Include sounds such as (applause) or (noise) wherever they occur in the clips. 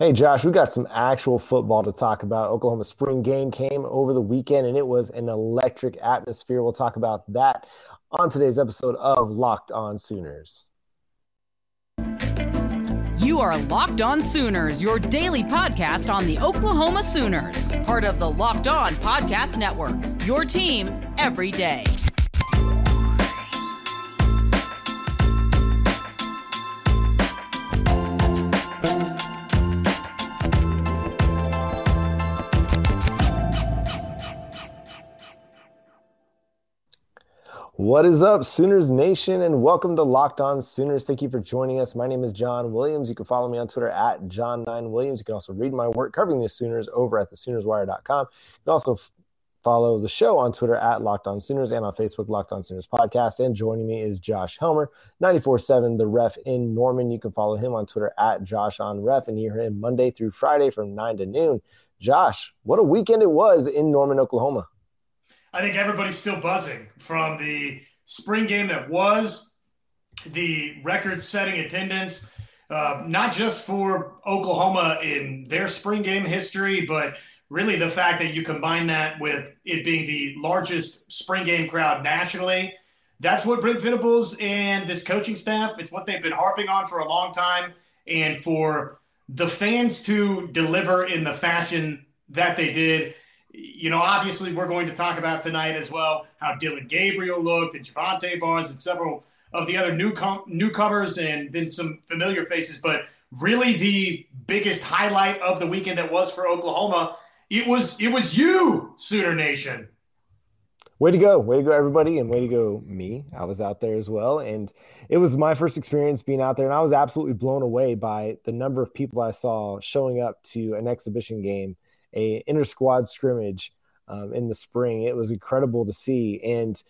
Hey, Josh, we got some actual football to talk about. Oklahoma spring game came over the weekend and it was an electric atmosphere. We'll talk about that on today's episode of Locked On Sooners. You are Locked On Sooners, your daily podcast on the Oklahoma Sooners, part of the Locked On Podcast Network. Your team every day. What is up, Sooners Nation, and welcome to Locked On Sooners. Thank you for joining us. My name is John Williams. You can follow me on Twitter at John9Williams. You can also read my work covering the Sooners over at thesoonerswire.com. You can also f- follow the show on Twitter at Locked On Sooners and on Facebook, Locked On Sooners Podcast. And joining me is Josh Helmer, 94.7 The Ref in Norman. You can follow him on Twitter at Josh on Ref and hear him Monday through Friday from 9 to noon. Josh, what a weekend it was in Norman, Oklahoma. I think everybody's still buzzing from the spring game that was, the record setting attendance, uh, not just for Oklahoma in their spring game history, but really the fact that you combine that with it being the largest spring game crowd nationally. That's what Brent Venables and this coaching staff, it's what they've been harping on for a long time. And for the fans to deliver in the fashion that they did, you know, obviously we're going to talk about tonight as well how Dillon Gabriel looked and Jovantae Barnes and several of the other newcom- newcomers and then some familiar faces. But really, the biggest highlight of the weekend that was for Oklahoma, it was it was you, Sooner Nation. Way to go, way to go, everybody, and way to go, me. I was out there as well, and it was my first experience being out there, and I was absolutely blown away by the number of people I saw showing up to an exhibition game a inter squad scrimmage um, in the spring. It was incredible to see. And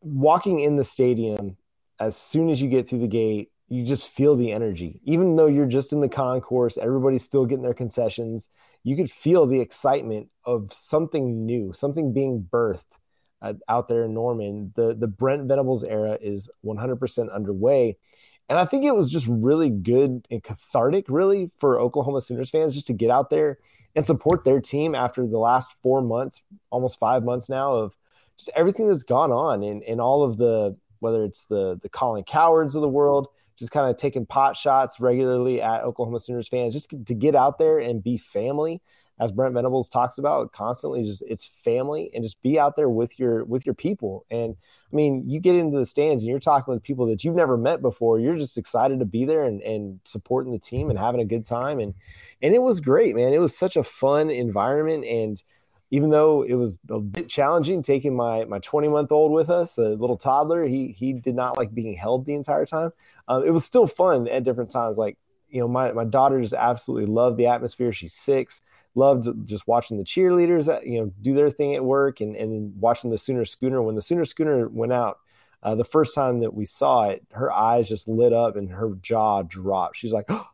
walking in the stadium, as soon as you get through the gate, you just feel the energy. Even though you're just in the concourse, everybody's still getting their concessions. You could feel the excitement of something new, something being birthed uh, out there in Norman. The the Brent Venables era is 100% underway, and I think it was just really good and cathartic, really, for Oklahoma Sooners fans just to get out there and support their team after the last four months, almost five months now, of just everything that's gone on and, and all of the whether it's the the Colin Cowherds of the world, just kind of taking pot shots regularly at Oklahoma Sooners fans, just to get out there and be family as Brent Venables talks about constantly, just it's family and just be out there with your with your people. And I mean, you get into the stands and you're talking with people that you've never met before. You're just excited to be there and, and supporting the team and having a good time. And and it was great, man. It was such a fun environment. And even though it was a bit challenging taking my my 20 month old with us, a little toddler, he he did not like being held the entire time. Um, it was still fun at different times. Like you know, my my daughter just absolutely loved the atmosphere. She's six loved just watching the cheerleaders, uh, you know, do their thing at work and, and watching the Sooner Schooner. When the Sooner Schooner went out, uh, the first time that we saw it, her eyes just lit up and her jaw dropped. She's like, oh,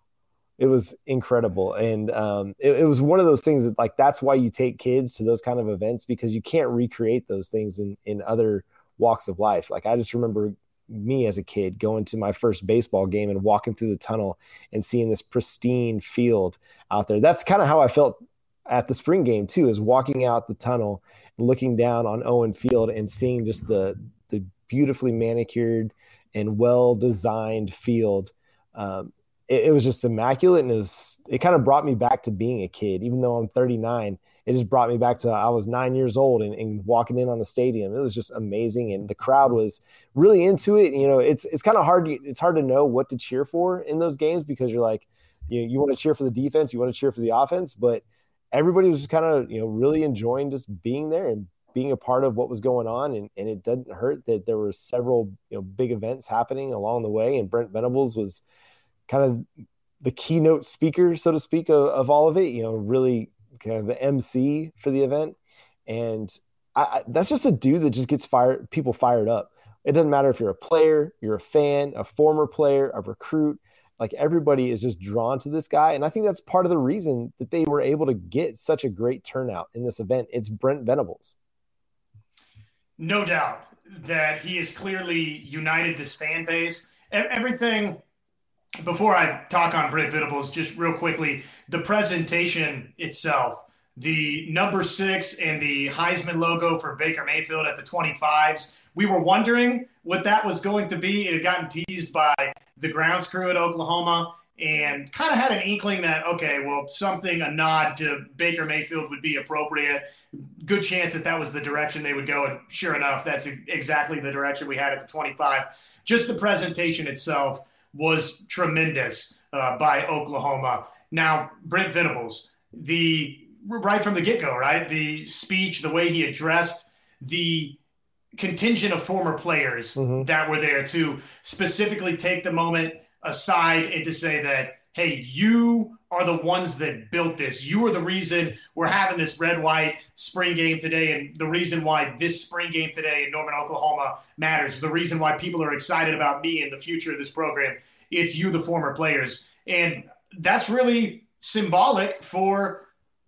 it was incredible. And um, it, it, was one of those things that like, that's why you take kids to those kind of events because you can't recreate those things in, in other walks of life. Like I just remember me as a kid going to my first baseball game and walking through the tunnel and seeing this pristine field out there. That's kind of how I felt at the spring game too, is walking out the tunnel and looking down on Owen Field and seeing just the the beautifully manicured and well designed field. Um, it, it, was just immaculate, and it was it kind of brought me back to being a kid, even though I'm 39. It just brought me back to I was nine years old and, and walking in on the stadium. It was just amazing, and the crowd was really into it. You know, it's it's kind of hard. It's hard to know what to cheer for in those games because you're like, you you want to cheer for the defense, you want to cheer for the offense, but everybody was just kind of you know really enjoying just being there and being a part of what was going on and, and it didn't hurt that there were several you know big events happening along the way and brent venables was kind of the keynote speaker so to speak of, of all of it you know really kind of the mc for the event. And I, that's just a dude that just gets fired people fired up. It doesn't matter if you're a player you're a fan a former player a recruit like everybody is just drawn to this guy and i think that's part of the reason that they were able to get such a great turnout in this event. It's brent venables. No doubt that he has clearly united this fan base. Everything before I talk on Brent Venables, just real quickly, the presentation itself, the number six and the Heisman logo for Baker Mayfield at the 25s, we were wondering what that was going to be. It had gotten teased by the grounds crew at Oklahoma and kind of had an inkling that okay, well, something a nod to Baker Mayfield would be appropriate. Good chance that that was the direction they would go, and sure enough, that's exactly the direction we had at the 25. Just the presentation itself was tremendous uh, by Oklahoma. Now, Brent Venables, the right from the get go, right? The speech, the way he addressed the contingent of former players mm-hmm. that were there to specifically take the moment aside and to say that, hey, you are the ones that built this. You are the reason we're having this red white spring game today, and the reason why this spring game today in Norman, Oklahoma matters. The reason why people are excited about me and the future of this program. It's you, the former players. And that's really symbolic for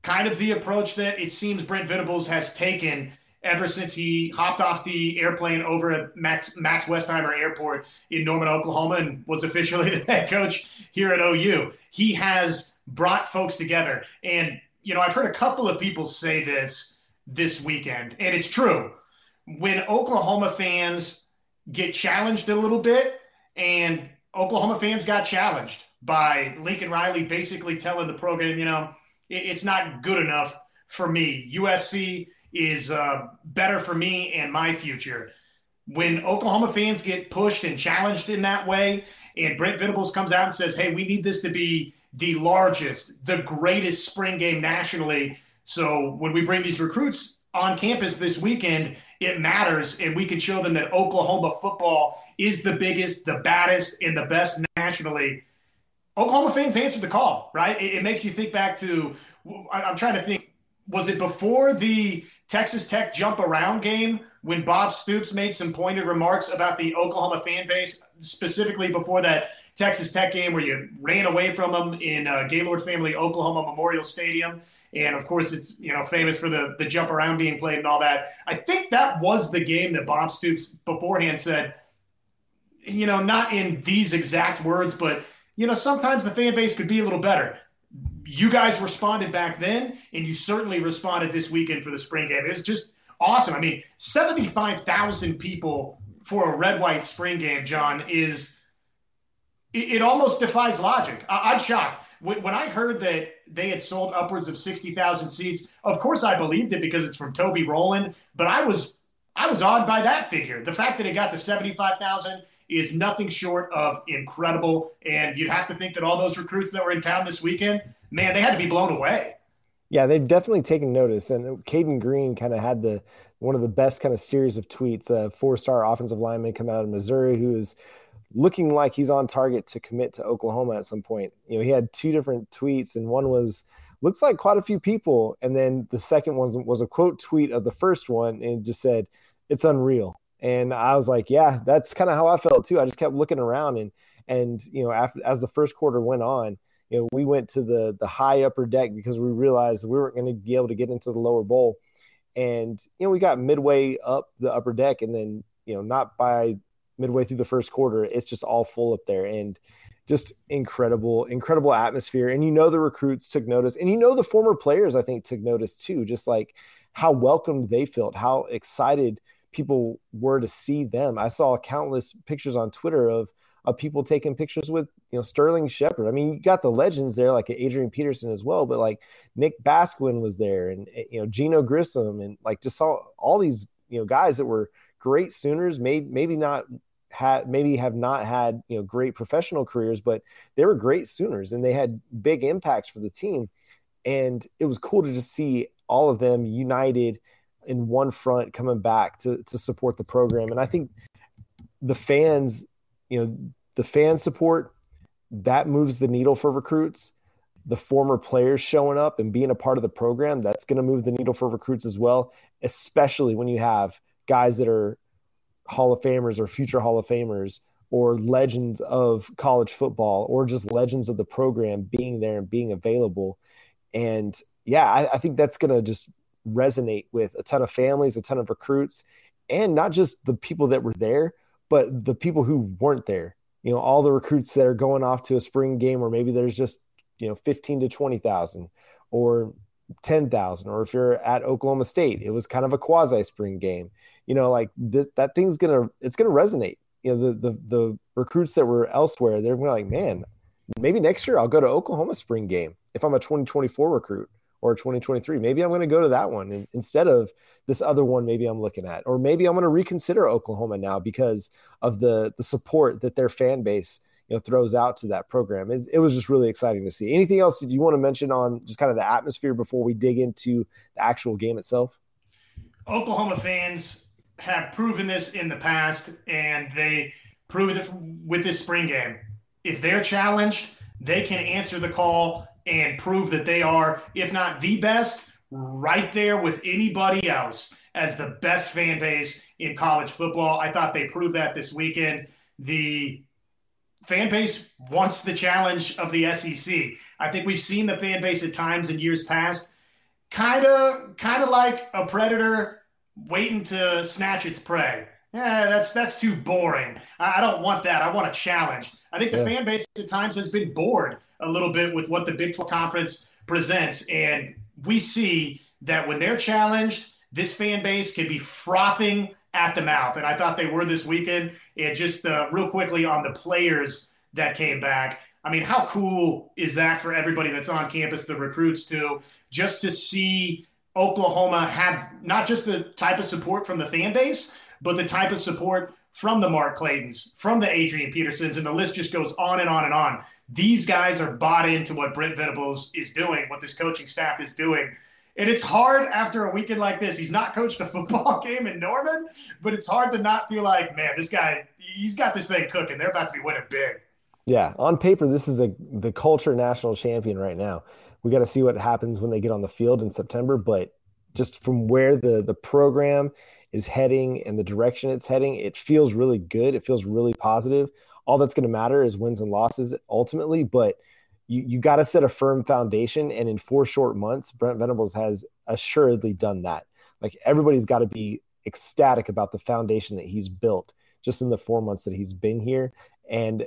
kind of the approach that it seems Brent Venables has taken ever since he hopped off the airplane over at Max, Max Westheimer Airport in Norman, Oklahoma, and was officially (laughs) the head coach here at OU. He has brought folks together. And, you know, I've heard a couple of people say this this weekend, and it's true. When Oklahoma fans get challenged a little bit, and Oklahoma fans got challenged by Lincoln Riley basically telling the program, you know, it's not good enough for me. USC is uh, better for me and my future. When Oklahoma fans get pushed and challenged in that way, and Brent Venables comes out and says, hey, we need this to be the largest, the greatest spring game nationally. So when we bring these recruits on campus this weekend, it matters, and we can show them that Oklahoma football is the biggest, the baddest, and the best nationally. Oklahoma fans answered the call, right? It, it makes you think back to. I'm trying to think. Was it before the Texas Tech jump around game when Bob Stoops made some pointed remarks about the Oklahoma fan base, specifically before that Texas Tech game where you ran away from them in uh, Gaylord Family Oklahoma Memorial Stadium. And of course, it's you know famous for the the jump around being played and all that. I think that was the game that Bob Stoops beforehand said, you know, not in these exact words, but you know, sometimes the fan base could be a little better you guys responded back then, and you certainly responded this weekend for the spring game. It was just awesome. I mean, 75,000 people for a red white spring game, John, is it, it almost defies logic. I, am shocked. When, when I heard that they had sold upwards of 60,000 seats, of course I believed it because it's from Toby Rowland, but I was I was awed by that figure. The fact that it got to 75,000 is nothing short of incredible. And you'd have to think that all those recruits that were in town this weekend, man, they had to be blown away. Yeah, they've definitely taken notice. And Cayden Green kind of had the one of the best kind of series of tweets. A four-star offensive lineman come out of Missouri who is looking like he's on target to commit to Oklahoma at some point. You know, he had two different tweets, and one was looks like quite a few people, and then the second one was a quote tweet of the first one, and just said, "It's unreal." And I was like, yeah, that's kind of how I felt too. I just kept looking around and and you know, after as the first quarter went on, you know, we went to the the high upper deck because we realized we weren't going to be able to get into the lower bowl. And you know, we got midway up the upper deck and then, you know, not by midway through the first quarter, it's just all full up there and just incredible, incredible atmosphere. And you know the recruits took notice, and you know the former players I think took notice too, just like how welcomed they felt, how excited people were to see them. I saw countless pictures on Twitter of of people taking pictures with you know Sterling Shepard. I mean, you got the legends there like Adrian Peterson as well, but like Nick Basquine was there, and eh, you know Geno Grissom, and like just saw all these you know guys that were great Sooners. Maybe maybe not had maybe have not had you know great professional careers, but they were great Sooners, and they had big impacts for the team. And it was cool to just see all of them united in one front coming back to to support the program. And I think the fans, you know, the fan support that moves the needle for recruits. The former players showing up and being a part of the program, that's going to move the needle for recruits as well, especially when you have guys that are Hall of Famers or future Hall of Famers or legends of college football or just legends of the program being there and being available. And yeah, I, I think that's going to just resonate with a ton of families, a ton of recruits, and not just the people that were there, but the people who weren't there. you know all the recruits that are going off to a spring game where maybe there's just you know 15 to 20,000 or 10,000 or if you're at Oklahoma State it was kind of a quasi spring game. You know like th- that thing's going to it's going to resonate. You know the, the the recruits that were elsewhere they're to like man maybe next year I'll go to Oklahoma spring game if I'm a 2024 recruit or 2023 maybe I'm going to go to that one instead of this other one maybe I'm looking at or maybe I'm going to reconsider Oklahoma now because of the the support that their fan base you know throws out to that program. It, it was just really exciting to see. Anything else that you want to mention on just kind of the atmosphere before we dig into the actual game itself? Oklahoma fans have proven this in the past, and they proved it with this spring game. If they're challenged, they can answer the call and prove that they are, if not the best, right there with anybody else as the best fan base in college football. I thought they proved that this weekend. The fan base wants the challenge of the SEC. I think we've seen the fan base at times in years past, kind of, kind of like a predator waiting to snatch its prey. Yeah, that's that's too boring. I, don't want that. I want a challenge. I think the yeah. fan base at times has been bored a little bit with what the Big 12 Conference presents, and we see that when they're challenged, this fan base can be frothing at the mouth. And I thought they were this weekend. And just uh, real quickly on the players that came back. I mean, how cool is that for everybody that's on campus, the recruits too, just to see Oklahoma have not just the type of support from the fan base, but the type of support from the Mark Claytons, from the Adrian Petersons, and the list just goes on and on and on. These guys are bought into what Brent Venables is doing, what this coaching staff is doing. And it's hard after a weekend like this. He's not coached a (laughs) football game in Norman, but it's hard to not feel like, man, this guy, he's got this thing cooking. They're about to be winning big. Yeah, on paper, this is a the culture national champion right now. We got to see what happens when they get on the field in September, but just from where the the program is heading and the direction it's heading, it feels really good. It feels really positive. All that's going to matter is wins and losses ultimately, but you, you got to set a firm foundation. And in four short months, Brent Venables has assuredly done that. Like everybody's got to be ecstatic about the foundation that he's built just in the four months that he's been here. And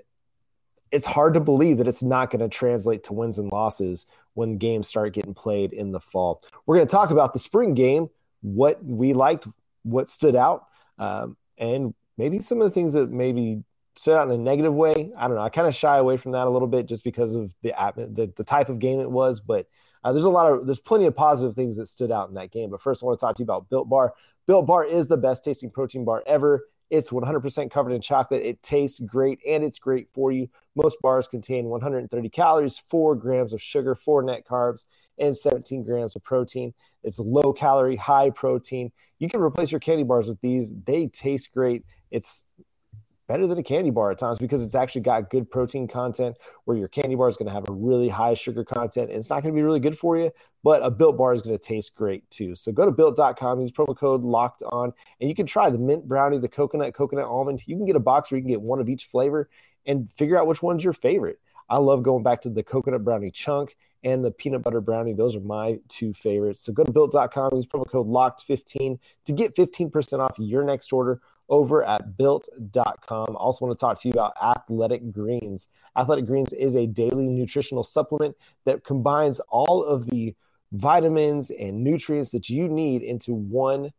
it's hard to believe that it's not going to translate to wins and losses when games start getting played in the fall. We're going to talk about the spring game, what we liked, what stood out, um, and maybe some of the things that maybe stood out in a negative way. I don't know. I kind of shy away from that a little bit just because of the the, the type of game it was. But uh, there's a lot of there's plenty of positive things that stood out in that game. But first, I want to talk to you about Built Bar. Built Bar is the best tasting protein bar ever. It's 100% covered in chocolate. It tastes great and it's great for you. Most bars contain 130 calories, 4 grams of sugar, 4 net carbs, and 17 grams of protein. It's low calorie, high protein. You can replace your candy bars with these. They taste great. It's better than a candy bar at times because it's actually got good protein content where your candy bar is going to have a really high sugar content it's not going to be really good for you but a built bar is going to taste great too so go to built.com use promo code locked on and you can try the mint brownie the coconut coconut almond you can get a box where you can get one of each flavor and figure out which one's your favorite i love going back to the coconut brownie chunk and the peanut butter brownie. Those are my two favorites. So go to built.com, use promo code LOCKED15 to get 15% off your next order over at built.com. I also, want to talk to you about Athletic Greens. Athletic Greens is a daily nutritional supplement that combines all of the vitamins and nutrients that you need into one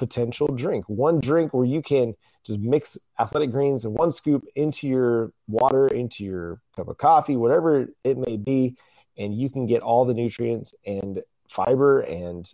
potential drink. One drink where you can just mix athletic greens and one scoop into your water, into your cup of coffee, whatever it may be, and you can get all the nutrients and fiber and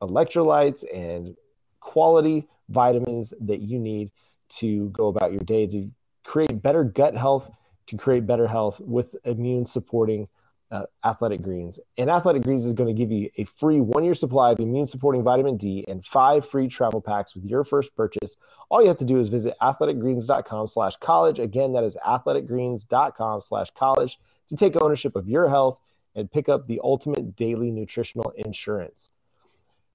electrolytes and quality vitamins that you need to go about your day to create better gut health, to create better health with immune supporting uh, Athletic Greens. And Athletic Greens is going to give you a free one year supply of immune supporting vitamin D and five free travel packs with your first purchase. All you have to do is visit athleticgreens.com slash college. Again, that is athleticgreens.com slash college to take ownership of your health and pick up the ultimate daily nutritional insurance.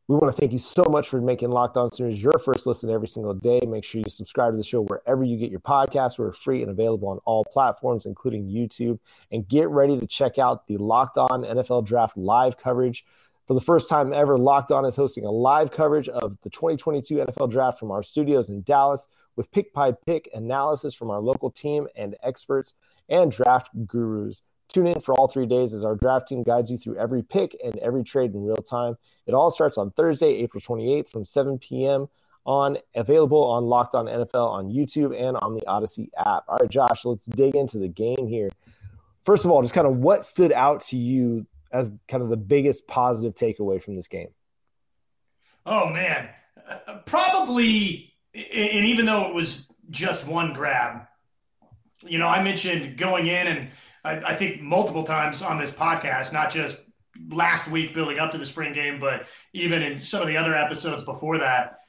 We want to thank you so much for making Locked On Sooners your first listen every single day. Make sure you subscribe to the show wherever you get your podcasts. We're free and available on all platforms, including YouTube. And get ready to check out the Locked On NFL Draft live coverage. For the first time ever, Locked On is hosting a live coverage of the 2022 NFL Draft from our studios in Dallas. with pick by pick analysis from our local team and experts and draft gurus. Tune in for all three days as our draft team guides you through every pick and every trade in real time. It all starts on Thursday, April 28th from 7 p.m. on available on Locked On NFL on YouTube and on the Odysee app. All right, Josh, let's dig into the game here. First of all, just kind of what stood out to you as kind of the biggest positive takeaway from this game? Oh man, probably, and even though it was just one grab, you know, I mentioned going in, and I, I think multiple times on this podcast, not just last week building up to the spring game, but even in some of the other episodes before that.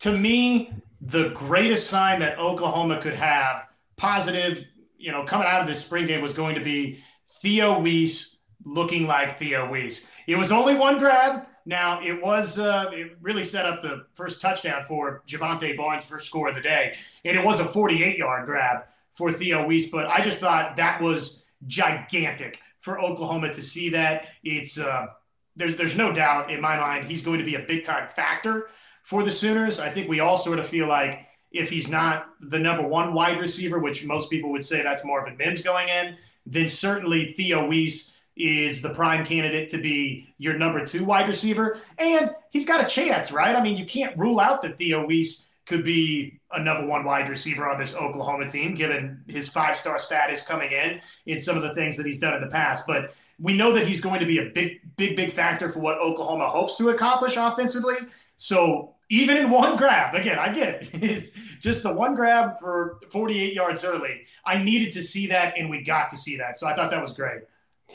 To me, the greatest sign that Oklahoma could have positive, you know, coming out of this spring game was going to be Theo Wease looking like Theo Wease. It was only one grab. Now it was uh, it really set up the first touchdown for Jovantae Barnes' first score of the day, and it was a 48-yard grab for Theo Wease. But I just thought that was gigantic for Oklahoma to see that. It's uh, there's there's no doubt in my mind he's going to be a big time factor for the Sooners. I think we all sort of feel like if he's not the number one wide receiver, which most people would say that's Marvin Mims going in, then certainly Theo Wease is the prime candidate to be your number two wide receiver. And he's got a chance, right? I mean, you can't rule out that Theo Wease could be a number one wide receiver on this Oklahoma team, given his five star status coming in in some of the things that he's done in the past. But we know that he's going to be a big, big, big factor for what Oklahoma hopes to accomplish offensively. So even in one grab, again, I get it. (laughs) It's just the one grab for 48 yards early. I needed to see that, and we got to see that. So I thought that was great.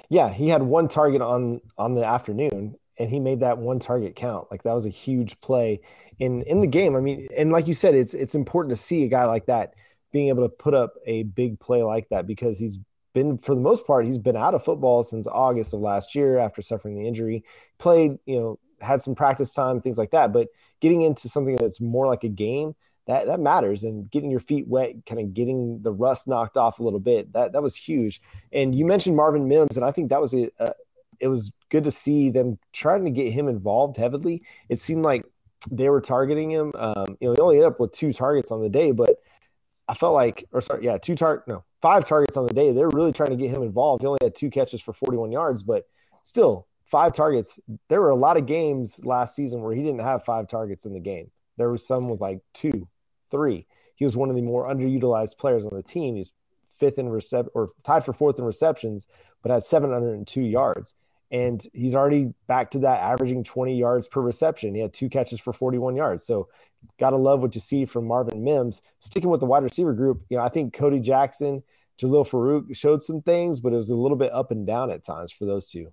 Yeah, he had one target on on the afternoon, and he made that one target count. Like that was a huge play in in the game. I mean, and like you said, it's it's important to see a guy like that being able to put up a big play like that because he's been for the most part he's been out of football since August of last year after suffering the injury. Played, you know, had some practice time, things like that, but getting into something that's more like a game that that matters and getting your feet wet kind of getting the rust knocked off a little bit that that was huge and you mentioned marvin mims and i think that was a, a it was good to see them trying to get him involved heavily it seemed like they were targeting him um, you know he only ended up with two targets on the day but i felt like or sorry yeah two target no five targets on the day they were really trying to get him involved he only had two catches for 41 yards but still five targets there were a lot of games last season where he didn't have five targets in the game there was some with like two three. He was one of the more underutilized players on the team. He's fifth in recep or tied for fourth in receptions, but had 702 yards. And he's already back to that averaging 20 yards per reception. He had two catches for 41 yards. So gotta love what you see from Marvin Mims. Sticking with the wide receiver group, you know, I think Cody Jackson, Jalil Farooq showed some things, but it was a little bit up and down at times for those two.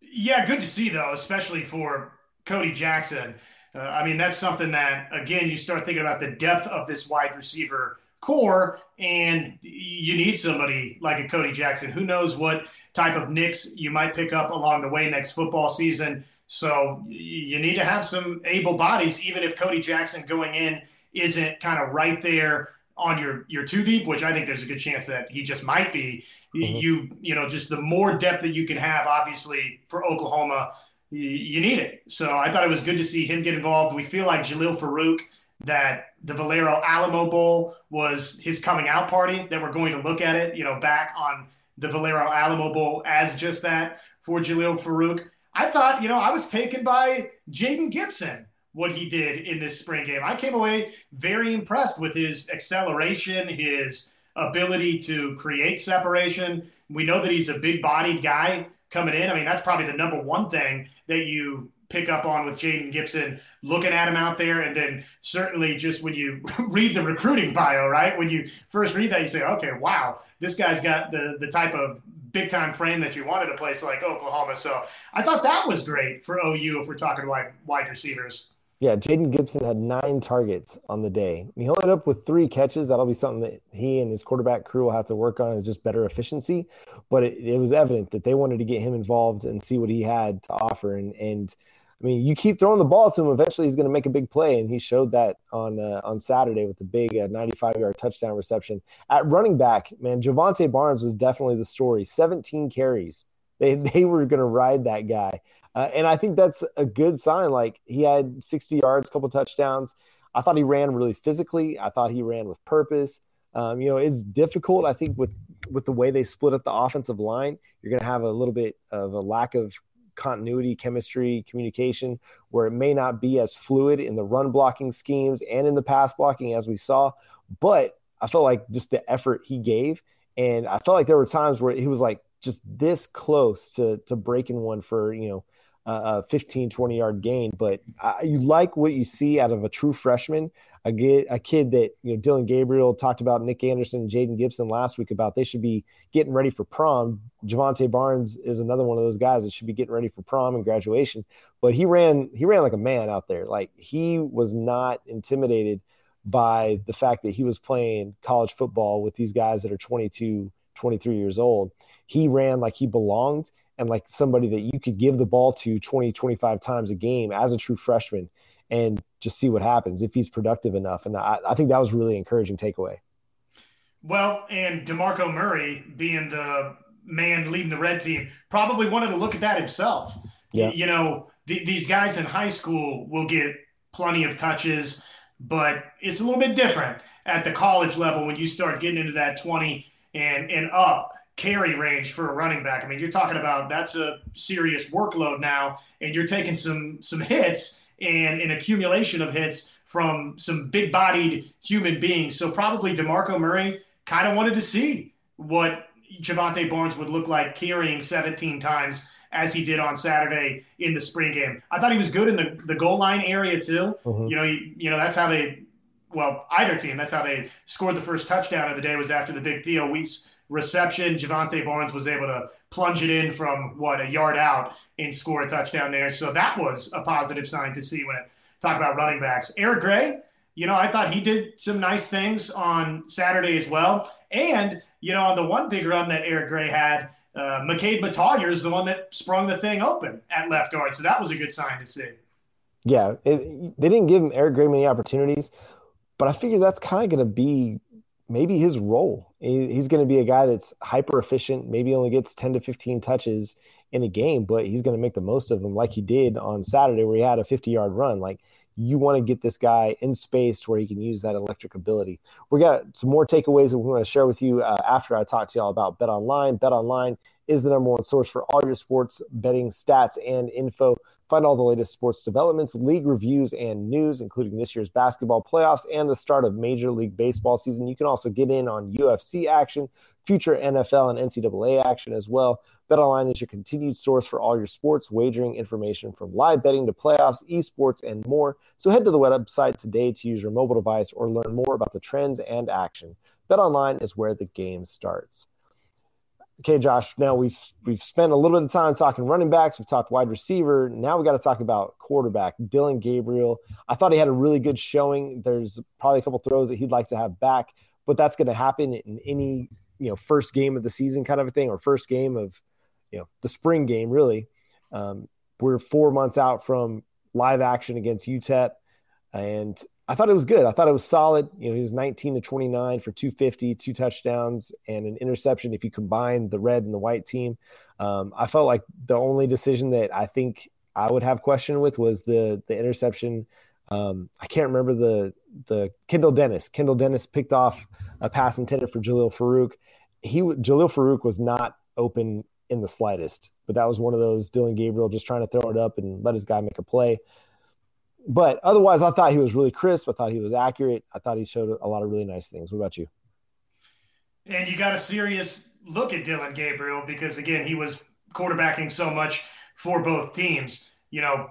Yeah, good to see though, especially for Cody Jackson. Uh, I mean, that's something that, again, you start thinking about the depth of this wide receiver core, and you need somebody like a Cody Jackson. Who knows what type of nicks you might pick up along the way next football season. So you need to have some able bodies, even if Cody Jackson going in isn't kind of right there on your your two deep, which I think there's a good chance that he just might be. Mm-hmm. You you know just the more depth that you can have, obviously for Oklahoma, you need it. So I thought it was good to see him get involved. We feel like Jalil Farooq that the Valero Alamo Bowl was his coming out party, that we're going to look at it, you know, back on the Valero Alamo Bowl as just that for Jalil Farooq. I thought, you know, I was taken by Jayden Gibson, what he did in this spring game. I came away very impressed with his acceleration, his ability to create separation. We know that he's a big bodied guy coming in. I mean, that's probably the number one thing that you pick up on with Jayden Gibson, looking at him out there, and then certainly just when you (laughs) read the recruiting bio, right? When you first read that, you say, okay, wow, this guy's got the the type of big time frame that you wanted a place like Oklahoma. So I thought that was great for OU if we're talking wide wide receivers. Yeah, Jayden Gibson had nine targets on the day. He ended up with three catches. That'll be something that he and his quarterback crew will have to work on is just better efficiency. But it, it, was evident that they wanted to get him involved and see what he had to offer. And and I mean, you keep throwing the ball to him, eventually he's going to make a big play, and he showed that on uh, on Saturday with the big 95 uh, yard touchdown reception at running back. Man, Jovantae Barnes was definitely the story. 17 carries. They (laughs) they were going to ride that guy. Uh, and I think that's a good sign. Like he had 60 yards, couple touchdowns. I thought he ran really physically. I thought he ran with purpose. Um, you know, it's difficult. I think with with the way they split up the offensive line, you're going to have a little bit of a lack of continuity, chemistry, communication, where it may not be as fluid in the run blocking schemes and in the pass blocking as we saw. But I felt like just the effort he gave, and I felt like there were times where he was like just this close to to breaking one for you know a 15, 20 yard gain. But you like what you see out of a true freshman, a, a kid that, you know, Dillon Gabriel talked about Nick Anderson, Jayden Gibson last week about they should be getting ready for prom. Jovantae Barnes is another one of those guys that should be getting ready for prom and graduation. But he ran, he ran like a man out there. Like he was not intimidated by the fact that he was playing college football with these guys that are 22, 23 years old. He ran like he belonged and like somebody that you could give the ball to 20, 25 times a game as a true freshman and just see what happens if he's productive enough. And I, I think that was really encouraging takeaway. Well, and DeMarco Murray being the man leading the red team probably wanted to look at that himself. Yeah. You know, th- these guys in high school will get plenty of touches, but it's a little bit different at the college level when you start getting into that 20 and, and up carry range for a running back. I mean, you're talking about that's a serious workload now, and you're taking some some hits and an accumulation of hits from some big-bodied human beings. So probably Demarco Murray kind of wanted to see what Jovantae Barnes would look like carrying 17 times as he did on Saturday in the spring game. I thought he was good in the, the goal line area too. Mm-hmm. You know, you, you know that's how they well either team that's how they scored the first touchdown of the day was after the big Theo Wease reception. Jovantae Barnes was able to plunge it in from what a yard out and score a touchdown there. So that was a positive sign to see when it talk about running backs. Eric Gray, you know, I thought he did some nice things on Saturday as well. And, you know, on the one big run that Eric Gray had, uh, McKade is the one that sprung the thing open at left guard. So that was a good sign to see. Yeah, it, they didn't give him Eric Gray many opportunities, but I figure that's kind of going to be maybe his role. He's going to be a guy that's hyper efficient, maybe only gets 10 to 15 touches in a game, but he's going to make the most of them like he did on Saturday where he had a 50 yard run. Like you want to get this guy in space where he can use that electric ability. We got some more takeaways that we want to share with you uh, after I talk to y'all about Bet Online. Bet Online is the number one source for all your sports betting stats and info. Find all the latest sports developments, league reviews, and news, including this year's basketball playoffs and the start of Major League Baseball season. You can also get in on UFC action, future NFL and NCAA action as well. BetOnline is your continued source for all your sports wagering information from live betting to playoffs, esports, and more. So head to the website today to use your mobile device or learn more about the trends and action. BetOnline is where the game starts okay, Josh, now we've we've spent a little bit of time talking running backs, we've talked wide receiver. Now we got to talk about quarterback, Dillon Gabriel. I thought he had a really good showing. There's probably a couple throws that he'd like to have back, but that's going to happen in any, you know, first game of the season kind of a thing or first game of, you know, the spring game really. Um, we're 4 months out from live action against UTEP and I thought it was good. I thought it was solid. You know, he was 19 to 29 for 250, two touchdowns, and an interception. If you combine the red and the white team, um, I felt like the only decision that I think I would have question with was the the interception. Um, I can't remember the the Kendall Dennis. Kendall Dennis picked off a pass intended for Jalil Farooq. He Jalil Farooq was not open in the slightest, but that was one of those Dillon Gabriel just trying to throw it up and let his guy make a play but otherwise, I thought he was really crisp. I thought he was accurate. I thought he showed a lot of really nice things. What about you? And you got a serious look at Dillon Gabriel because, again, he was quarterbacking so much for both teams. You know,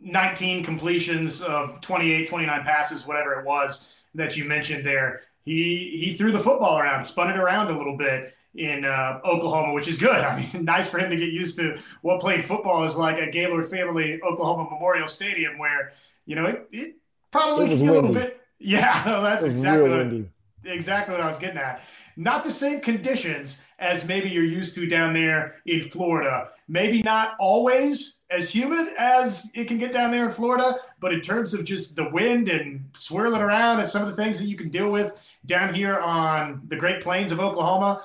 19 completions of 28, 29 passes, whatever it was that you mentioned there. He he threw the football around, spun it around a little bit, in uh, Oklahoma, which is good. (laughs) I mean, nice for him to get used to what playing football is like at Gaylord Family Oklahoma Memorial Stadium, where you know it, it probably it a little bit. (laughs) Yeah, no, that's exactly what, exactly what I was getting at. Not the same conditions as maybe you're used to down there in Florida. Maybe not always as humid as it can get down there in Florida, but in terms of just the wind and swirling around and some of the things that you can deal with down here on the Great Plains of Oklahoma,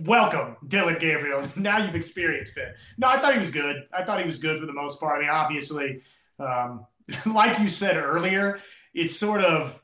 welcome, Dillon Gabriel. (laughs) Now you've experienced it. No, I thought he was good. I thought he was good for the most part. I mean, obviously, um, (laughs) like you said earlier, it's sort of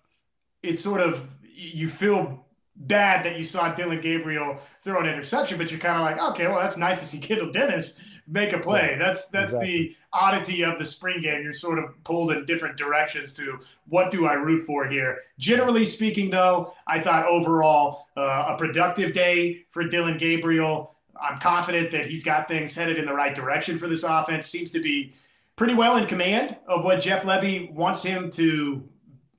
it's sort of you feel bad that you saw Dillon Gabriel throw an interception, but you're kind of like, okay, well, that's nice to see Kendall Dennis make a play. That's that's exactly. the oddity of the spring game. You're sort of pulled in different directions to what do I root for here. Generally speaking, though, I thought overall uh, a productive day for Dillon Gabriel. I'm confident that he's got things headed in the right direction for this offense. Seems to be pretty well in command of what Jeff Lebby wants him to,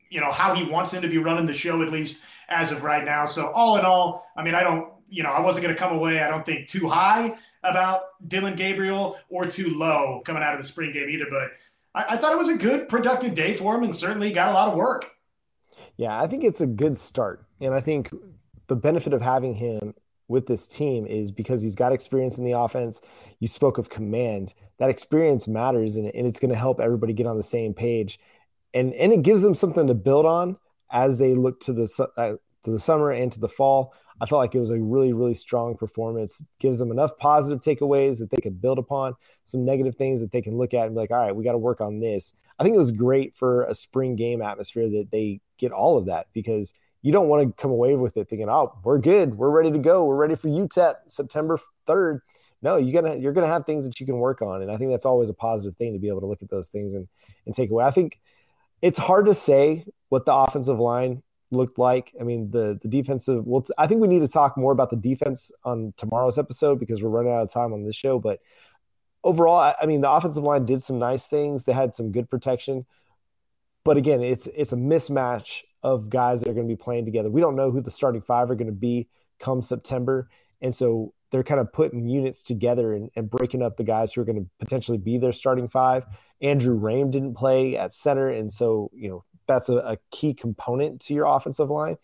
you know, how he wants him to be running the show at least as of right now. So all in all, I mean, I don't, you know, I wasn't going to come away. I don't think too high about Dillon Gabriel or too low coming out of the spring game either. But I, I thought it was a good, productive day for him and certainly got a lot of work. Yeah, I think it's a good start. And I think the benefit of having him with this team is because he's got experience in the offense. You spoke of command. That experience matters and, and it's going to help everybody get on the same page. And, and it gives them something to build on as they look to the, uh, to the summer and to the fall. I felt like it was a really, really strong performance. Gives them enough positive takeaways that they can build upon, some negative things that they can look at and be like, all right, we got to work on this. I think it was great for a spring game atmosphere that they get all of that because you don't want to come away with it thinking, oh, we're good, we're ready to go, we're ready for UTEP September 3rd. No, you gotta you're gonna have things that you can work on. And I think that's always a positive thing to be able to look at those things and and take away. I think it's hard to say what the offensive line looked like. I mean, the the defensive. Well, I think we need to talk more about the defense on tomorrow's episode because we're running out of time on this show. But overall, I, I mean, the offensive line did some nice things. They had some good protection, but again, it's it's a mismatch of guys that are going to be playing together. We don't know who the starting five are going to be come September, and so they're kind of putting units together and, and breaking up the guys who are going to potentially be their starting five. Andrew Raym didn't play at center, and so you know that's a, a key component to your offensive line.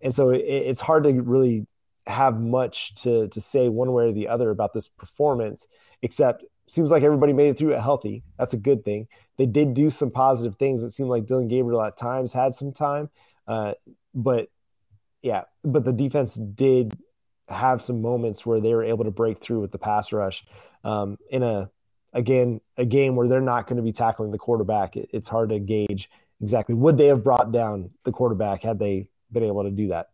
And so it, it's hard to really have much to to say one way or the other about this performance, except seems like everybody made it through it healthy. That's a good thing. They did do some positive things. It seemed like Dillon Gabriel at times had some time, uh, but yeah, but the defense did have some moments where they were able to break through with the pass rush um, in a again a game where they're not going to be tackling the quarterback. It, it's hard to gauge exactly would they have brought down the quarterback had they been able to do that.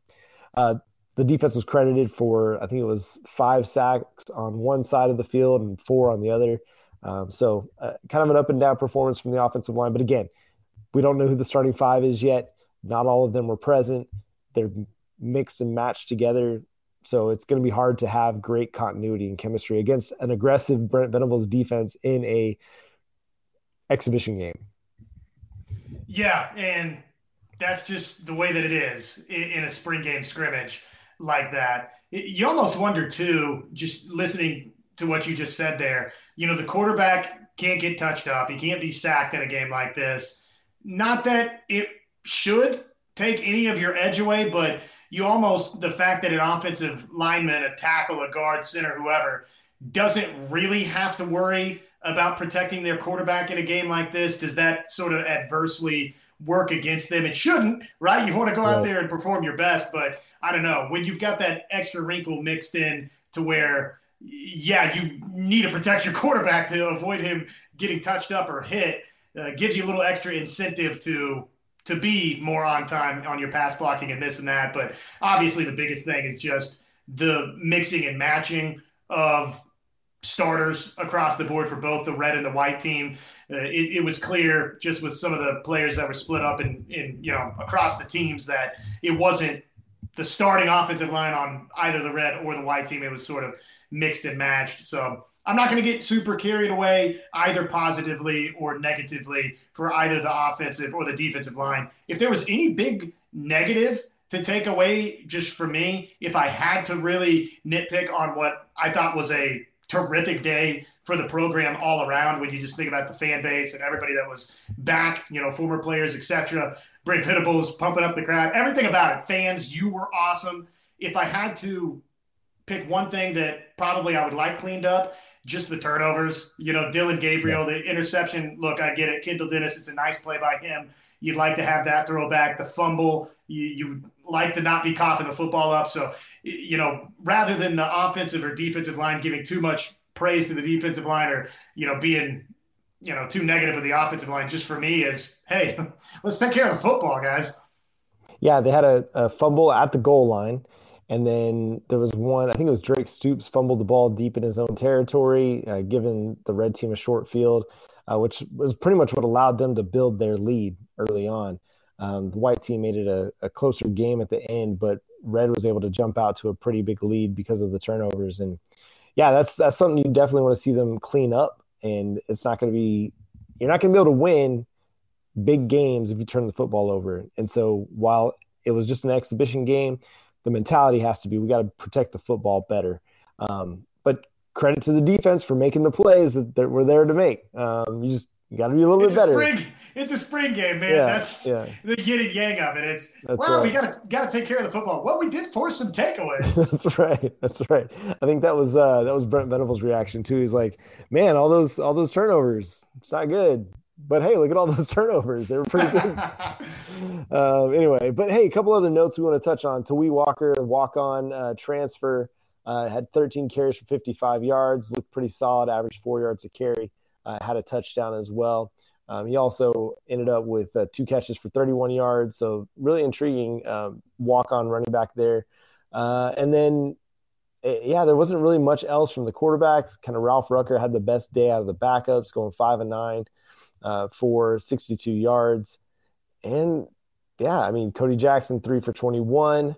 Uh, the defense was credited for I think it was five sacks on one side of the field and four on the other. Um, so uh, kind of an up and down performance from the offensive line. But again, we don't know who the starting five is yet. Not all of them were present. They're mixed and matched together. So it's going to be hard to have great continuity and chemistry against an aggressive Brent Venables defense in a exhibition game. Yeah, and that's just the way that it is in a spring game scrimmage like that. You almost wonder too, just listening to what you just said there. You know, the quarterback can't get touched up. He can't be sacked in a game like this. Not that it should take any of your edge away, but you almost the fact that an offensive lineman, a tackle, a guard, center, whoever, doesn't really have to worry about protecting their quarterback in a game like this? Does that sort of adversely work against them? It shouldn't, right? You want to go out there and perform your best, but I don't know. When you've got that extra wrinkle mixed in to where, yeah, you need to protect your quarterback to avoid him getting touched up or hit, uh, gives you a little extra incentive to to be more on time on your pass blocking and this and that. But obviously, the biggest thing is just the mixing and matching of starters across the board for both the red and the white team. Uh, it, it, was clear just with some of the players that were split up in you know across the teams that it wasn't the starting offensive line on either the red or the white team. It was sort of mixed and matched. So I'm not going to get super carried away either positively or negatively for either the offensive or the defensive line. If there was any big negative to take away just for me, if I had to really nitpick on what I thought was a terrific day for the program all around when you just think about the fan base and everybody that was back, you know, former players, etc. Brent Venables pumping up the crowd, everything about it. Fans, you were awesome. If I had to pick one thing that probably I would like cleaned up, just the turnovers. You know, Dillon Gabriel, the interception. Look, I get it. Kendall Dennis, it's a nice play by him. You'd like to have that throwback. The fumble, you, you like to not be coughing the football up. So, you know, rather than the offensive or defensive line giving too much praise to the defensive line or, you know, being you know too negative with the offensive line. Just for me, is hey, (laughs) let's take care of the football, guys. Yeah, they had a, a fumble at the goal line. And then there was one, I think it was Drake Stoops fumbled the ball deep in his own territory, uh, giving the red team a short field, uh, which was pretty much what allowed them to build their lead early on. Um, the white team made it a, a, closer game at the end, but red was able to jump out to a pretty big lead because of the turnovers. And yeah, that's that's something you definitely want to see them clean up. And it's not going to be, you're not going to be able to win big games if you turn the football over. And so while it was just an exhibition game, the mentality has to be we got to protect the football better. Um, but credit to the defense for making the plays that, that we're there to make. Um, you just you got to be a little it's bit better. Spring, it's a spring game, man. Yeah, That's yeah. the yin and yang of it. It's That's well, right. we got to got to take care of the football. Well, we did force some takeaways. (laughs) That's right. That's right. I think that was uh, that was Brent Venables' reaction too. He's like, man, all those all those turnovers, it's not good. But hey, look at all those (laughs) turnovers. They were pretty good. (laughs) um, anyway, but hey, a couple other notes we want to touch on. Tawee Walker, walk on uh, transfer, uh, had 13 carries for 55 yards, looked pretty solid, average four yards a carry, uh, had a touchdown as well. Um, he also ended up with uh, two catches for 31 yards. So, really intriguing um, walk on running back there. Uh, and then eh, yeah, there wasn't really much else from the quarterbacks. Kind of Ralph Rucker had the best day out of the backups, going five and nine uh, for 62 yards. And yeah, I mean, Cody Jackson, three for 21.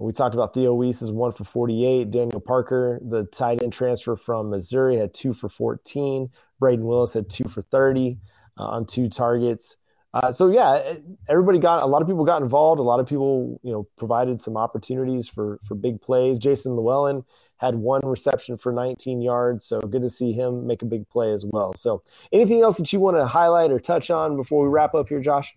We talked about Theo Wease is one for 48. Daniel Parker, the tight end transfer from Missouri, had two for 14. Brayden Willis had two for 30 uh, on two targets. Uh, so yeah, everybody got a lot of people got involved. A lot of people, you know, provided some opportunities for for big plays. Jason Llewellyn had one reception for 19 yards. So good to see him make a big play as well. So anything else that you want to highlight or touch on before we wrap up here, Josh?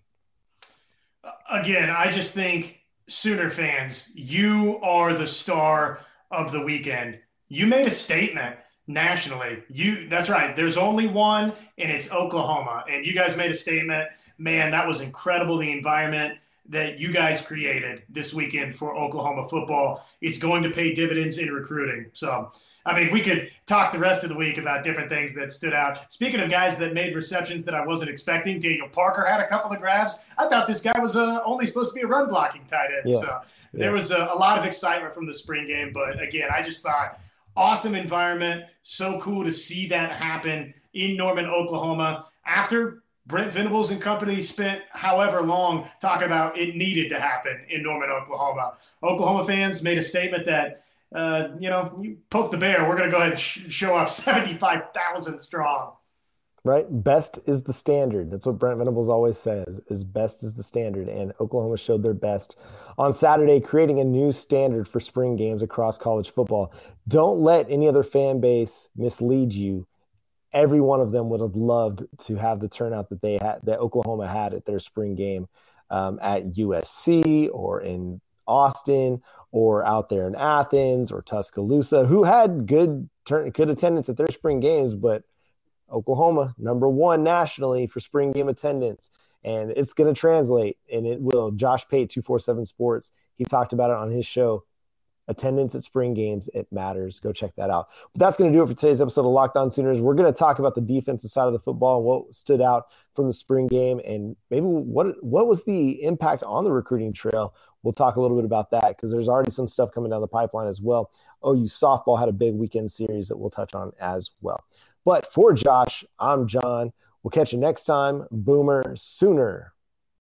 Again, I just think Sooner fans, you are the star of the weekend. You made a statement nationally. You that's right. There's only one and it's Oklahoma. And you guys made a statement. Man, that was incredible the environment that you guys created this weekend for Oklahoma football. It's going to pay dividends in recruiting. So, I mean, we could talk the rest of the week about different things that stood out. Speaking of guys that made receptions that I wasn't expecting, Daniel Parker had a couple of grabs. I thought this guy was uh, only supposed to be a run blocking tight end. Yeah. So, yeah. there was a, a lot of excitement from the spring game. But again, I just thought awesome environment. So cool to see that happen in Norman, Oklahoma. After Brent Venables and company spent however long talking about it needed to happen in Norman, Oklahoma. Oklahoma fans made a statement that, uh, you know, you poke the bear, we're going to go ahead and sh- show up 75,000 strong. Right? Best is the standard. That's what Brent Venables always says, is best is the standard. And Oklahoma showed their best on Saturday, creating a new standard for spring games across college football. Don't let any other fan base mislead you every one of them would have loved to have the turnout that they had that Oklahoma had at their spring game um, at USC or in Austin or out there in Athens or Tuscaloosa, who had good turn good attendance at their spring games, but Oklahoma number one nationally for spring game attendance, and it's going to translate, and it will. Josh Pate, two four seven Sports, he talked about it on his show. Attendance at spring games it matters. Go check that out. But that's going to do it for today's episode of locked on sooners. We're going to talk about the defensive side of the football and what stood out from the spring game and maybe what what was the impact on the recruiting trail? We'll talk a little bit about that because there's already some stuff coming down the pipeline as well. OU softball had a big weekend series that we'll touch on as well but for josh i'm john. We'll catch you next time boomer sooner